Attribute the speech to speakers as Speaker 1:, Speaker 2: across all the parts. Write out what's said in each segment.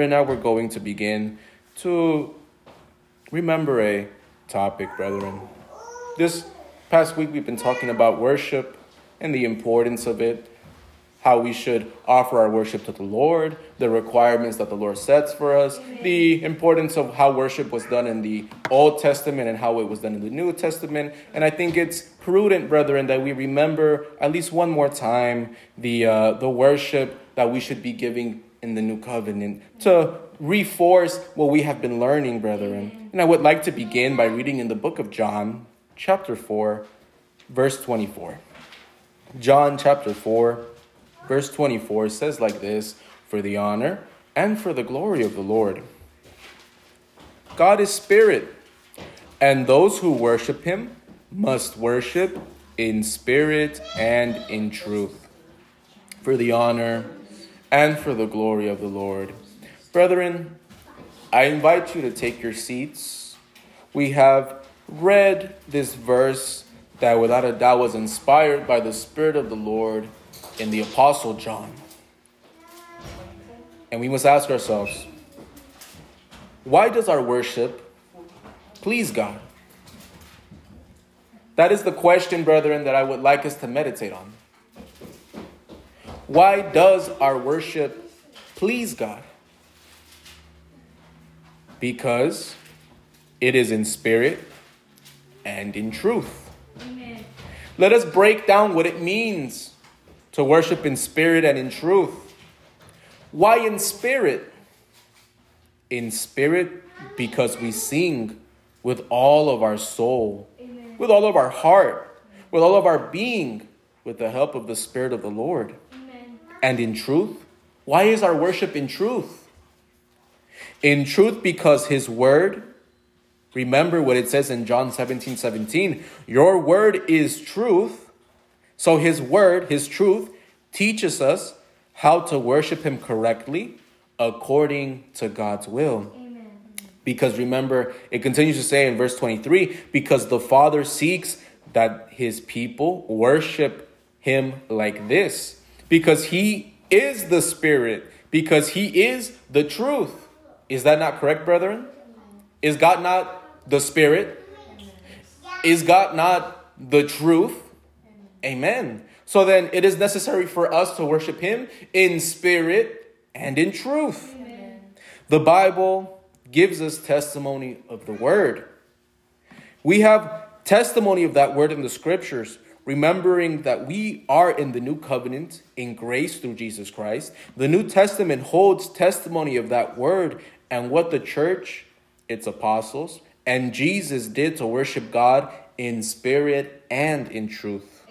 Speaker 1: Right now, we're going to begin to remember a topic, brethren. This past week, we've been talking about worship and the importance of it, how we should offer our worship to the Lord, the requirements that the Lord sets for us, the importance of how worship was done in the Old Testament and how it was done in the New Testament. And I think it's prudent, brethren, that we remember at least one more time the uh, the worship that we should be giving in the New Covenant to reinforce what we have been learning, brethren. And I would like to begin by reading in the book of John, chapter 4, verse 24. John chapter 4 Verse 24 says like this For the honor and for the glory of the Lord. God is spirit, and those who worship him must worship in spirit and in truth. For the honor and for the glory of the Lord. Brethren, I invite you to take your seats. We have read this verse that without a doubt was inspired by the Spirit of the Lord in the Apostle John. And we must ask ourselves why does our worship please God? That is the question, brethren, that I would like us to meditate on. Why does our worship please God? Because it is in spirit and in truth. Amen. Let us break down what it means to worship in spirit and in truth. Why in spirit? In spirit, because we sing with all of our soul, Amen. with all of our heart, with all of our being, with the help of the Spirit of the Lord. And in truth, why is our worship in truth? In truth, because His Word, remember what it says in John 17 17, your Word is truth so his word, his truth, teaches us how to worship him correctly according to God's will. Amen. Because remember, it continues to say in verse 23 because the Father seeks that his people worship him like this, because he is the Spirit, because he is the truth. Is that not correct, brethren? Is God not the Spirit? Is God not the truth? Amen. So then it is necessary for us to worship Him in spirit and in truth. Amen. The Bible gives us testimony of the Word. We have testimony of that Word in the Scriptures, remembering that we are in the new covenant in grace through Jesus Christ. The New Testament holds testimony of that Word and what the church, its apostles, and Jesus did to worship God in spirit and in truth.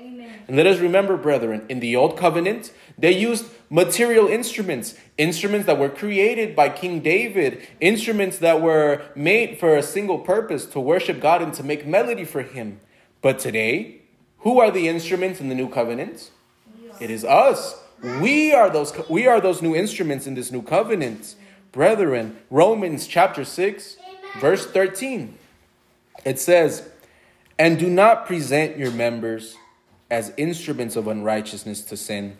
Speaker 1: And let us remember, brethren, in the Old Covenant, they used material instruments, instruments that were created by King David, instruments that were made for a single purpose to worship God and to make melody for Him. But today, who are the instruments in the New Covenant? It is us. We are those we are those new instruments in this new covenant. Brethren, Romans chapter 6, verse 13. It says, "And do not present your members as instruments of unrighteousness to sin,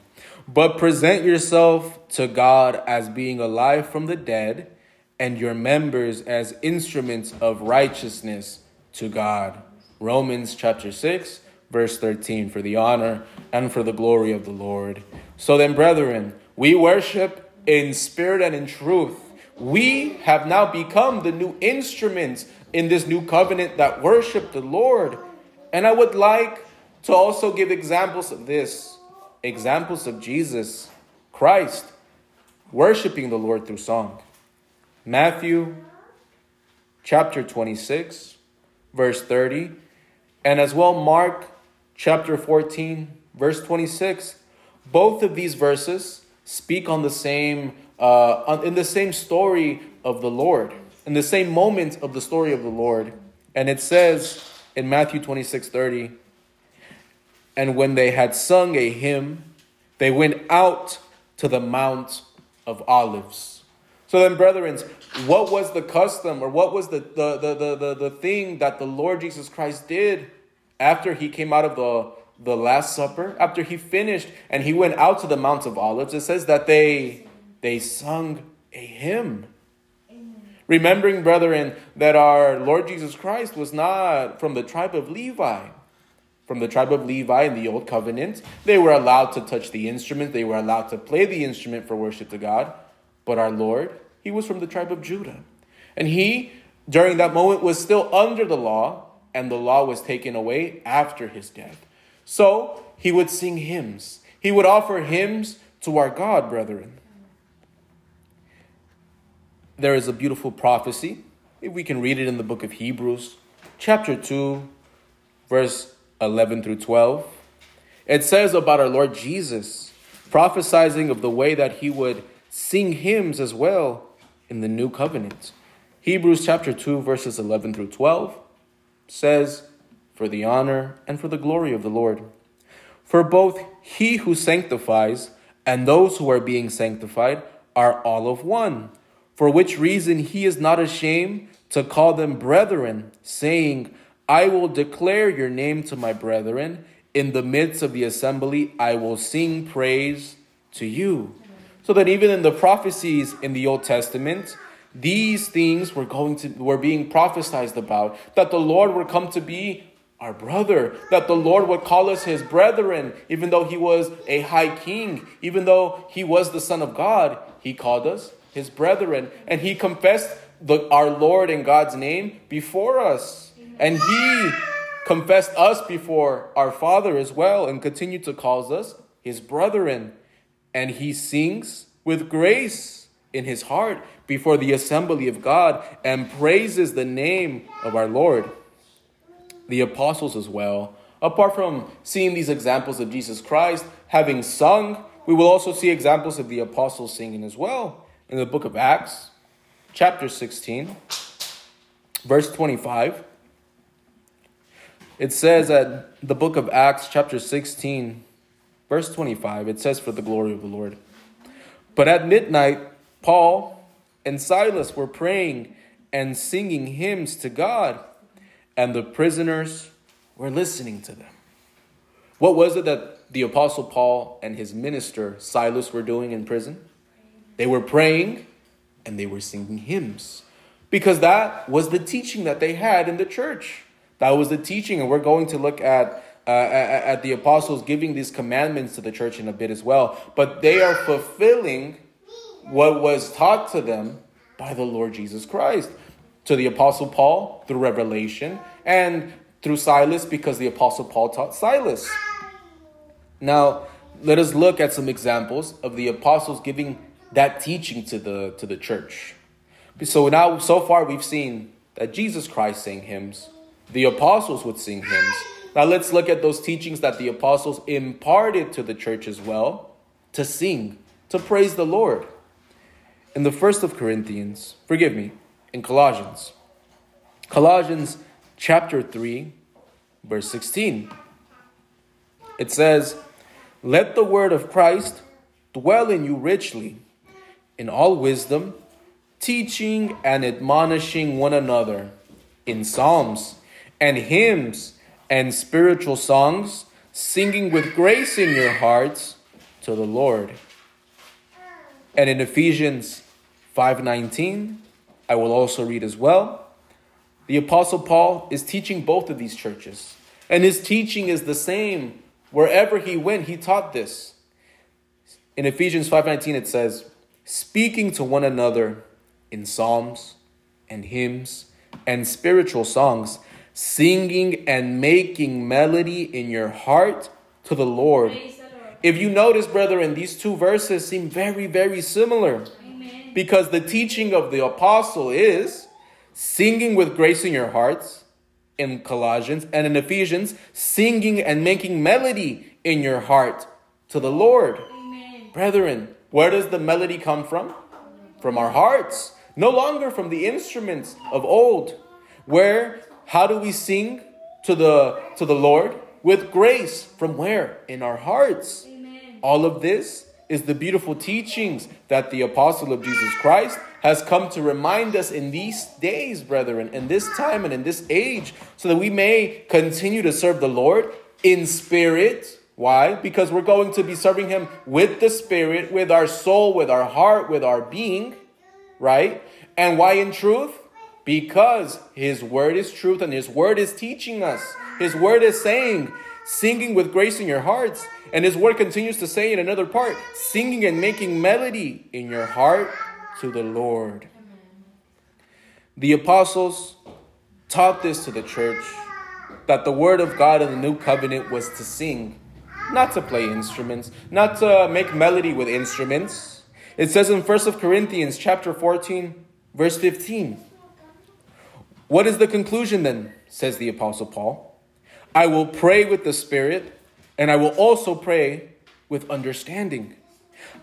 Speaker 1: but present yourself to God as being alive from the dead, and your members as instruments of righteousness to God. Romans chapter 6, verse 13, for the honor and for the glory of the Lord. So then, brethren, we worship in spirit and in truth. We have now become the new instruments in this new covenant that worship the Lord. And I would like to also give examples of this, examples of Jesus Christ worshiping the Lord through song. Matthew chapter 26, verse 30, and as well Mark chapter 14, verse 26. Both of these verses speak on the same uh, in the same story of the Lord, in the same moment of the story of the Lord. And it says in Matthew 26, 30, and when they had sung a hymn, they went out to the Mount of Olives. So then, brethren, what was the custom or what was the, the, the, the, the, the thing that the Lord Jesus Christ did after he came out of the, the Last Supper? After he finished and he went out to the Mount of Olives, it says that they, they sung a hymn. Remembering, brethren, that our Lord Jesus Christ was not from the tribe of Levi. From the tribe of Levi in the Old Covenant, they were allowed to touch the instrument, they were allowed to play the instrument for worship to God. But our Lord, he was from the tribe of Judah. And he, during that moment, was still under the law, and the law was taken away after his death. So he would sing hymns. He would offer hymns to our God, brethren there is a beautiful prophecy. We can read it in the book of Hebrews, chapter 2, verse 11 through 12. It says about our Lord Jesus, prophesying of the way that he would sing hymns as well in the new covenant. Hebrews chapter 2, verses 11 through 12 says, For the honor and for the glory of the Lord. For both he who sanctifies and those who are being sanctified are all of one for which reason he is not ashamed to call them brethren, saying, I will declare your name to my brethren. In the midst of the assembly, I will sing praise to you. So that even in the prophecies in the Old Testament, these things were going to were being prophesied about that the Lord would come to be our brother, that the Lord would call us his brethren, even though he was a high king, even though he was the Son of God, he called us his brethren, and he confessed the, our Lord and God's name before us. And he confessed us before our Father as well, and continued to call us his brethren. And he sings with grace in his heart before the assembly of God and praises the name of our Lord. The apostles as well. Apart from seeing these examples of Jesus Christ having sung, we will also see examples of the apostles singing as well in the book of Acts, chapter 16, verse 25. It says at the book of Acts, chapter 16, verse 25, it says, For the glory of the Lord. But at midnight, Paul and Silas were praying and singing hymns to God, and the prisoners were listening to them. What was it that the Apostle Paul and his minister Silas were doing in prison? They were praying and they were singing hymns because that was the teaching that they had in the church. That was the teaching, and we're going to look at uh, at the apostles giving these commandments to the church in a bit as well. But they are fulfilling what was taught to them by the Lord Jesus Christ. To the apostle Paul through revelation, and through Silas because the apostle Paul taught Silas. Now, let us look at some examples of the apostles giving that teaching to the to the church. So now so far we've seen that Jesus Christ sang hymns, the apostles would sing hymns. Now let's look at those teachings that the apostles imparted to the church as well to sing, to praise the Lord. In the first of Corinthians, forgive me, in Colossians. Colossians chapter 3, verse 16. It says, Let the word of Christ dwell in you richly in all wisdom, teaching and admonishing one another in psalms and hymns and spiritual songs, singing with grace in your hearts to the Lord. And in Ephesians 5:19, I will also read as well. The apostle Paul is teaching both of these churches, and his teaching is the same wherever he went, he taught this. In Ephesians 5:19 it says, speaking to one another in psalms and hymns and spiritual songs, singing and making melody in your heart to the Lord. If you notice, brethren, these two verses seem very, very similar. Amen. Because the teaching of the apostle is singing with grace in your hearts in Colossians and in Ephesians, singing and making melody in your heart to the Lord. Amen. Brethren, where does the melody come from? From our hearts, no longer from the instruments of old. Where, how do we sing to the, to the Lord? With grace. From where? In our hearts. All of this is the beautiful teachings that the apostle of Jesus Christ has come to remind us in these days, brethren, in this time and in this age, so that we may continue to serve the Lord in spirit why? Because we're going to be serving Him with the Spirit, with our soul, with our heart, with our being. right? And why in truth? Because his word is truth and his word is teaching us. His word is saying, singing with grace in your hearts. And his word continues to say in another part, singing and making melody in your heart to the Lord. The apostles taught this to the church that the word of God in the new covenant was to sing, not to play instruments, not to make melody with instruments. It says in 1 Corinthians chapter 14, verse 15. What is the conclusion then? says the apostle Paul. I will pray with the spirit, and I will also pray with understanding.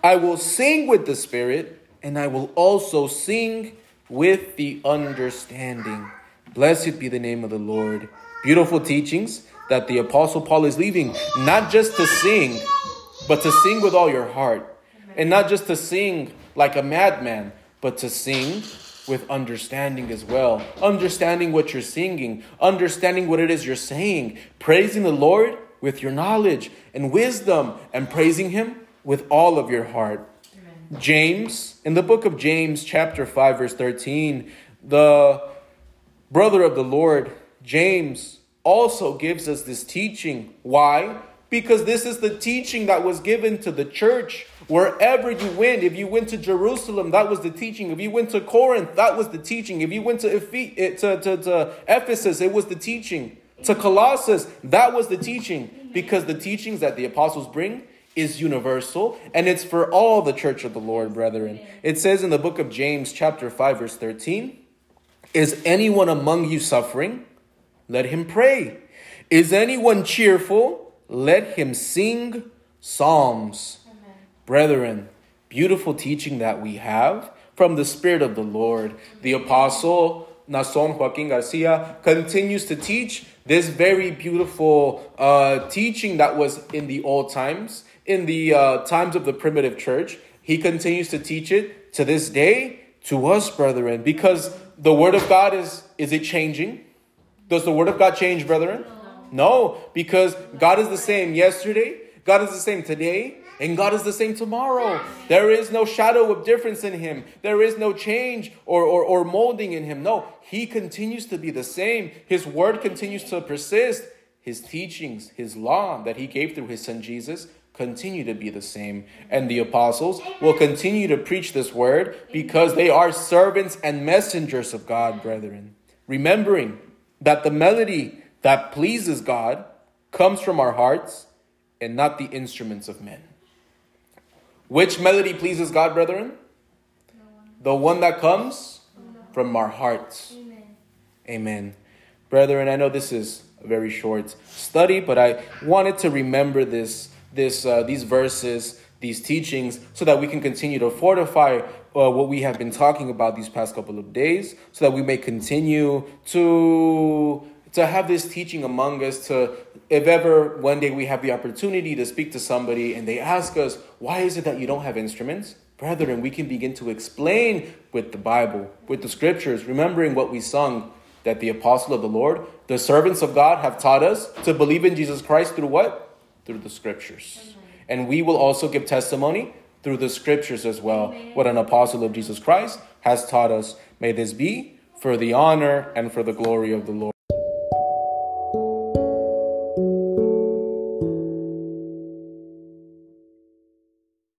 Speaker 1: I will sing with the spirit, and I will also sing with the understanding. Blessed be the name of the Lord. Beautiful teachings that the Apostle Paul is leaving, not just to sing, but to sing with all your heart. And not just to sing like a madman, but to sing with understanding as well. Understanding what you're singing, understanding what it is you're saying, praising the Lord with your knowledge and wisdom, and praising Him with all of your heart. James, in the book of James, chapter 5, verse 13, the brother of the Lord, James, also gives us this teaching. Why? Because this is the teaching that was given to the church. Wherever you went, if you went to Jerusalem, that was the teaching. If you went to Corinth, that was the teaching. If you went to, Ephes- eh, to, to, to Ephesus, it was the teaching. To Colossus, that was the teaching. Because the teachings that the apostles bring is universal and it's for all the church of the Lord, brethren. It says in the book of James, chapter 5, verse 13 Is anyone among you suffering? Let him pray. Is anyone cheerful? Let him sing psalms. Amen. Brethren, beautiful teaching that we have from the Spirit of the Lord. The apostle Naasón Joaquin Garcia continues to teach this very beautiful uh, teaching that was in the old times in the uh, times of the primitive church. He continues to teach it to this day to us, brethren, because the word of God is is it changing? Does the word of God change, brethren? No, because God is the same yesterday, God is the same today, and God is the same tomorrow. There is no shadow of difference in him. There is no change or, or, or molding in him. No, he continues to be the same. His word continues to persist. His teachings, his law that he gave through his son Jesus continue to be the same. And the apostles will continue to preach this word because they are servants and messengers of God, brethren. Remembering that the melody that pleases God comes from our hearts and not the instruments of men. Which melody pleases God, brethren? The one that comes from our hearts. Amen. Amen. Brethren, I know this is a very short study, but I wanted to remember this this, uh, these verses, these teachings, so that we can continue to fortify uh, what we have been talking about these past couple of days, so that we may continue to to have this teaching among us to if ever one day we have the opportunity to speak to somebody and they ask us why is it that you don't have instruments brethren we can begin to explain with the bible with the scriptures remembering what we sung that the apostle of the lord the servants of god have taught us to believe in jesus christ through what through the scriptures. Amen. And we will also give testimony through the scriptures as well, Amen. what an apostle of Jesus Christ has taught us. May this be for the honor and for the glory of the Lord.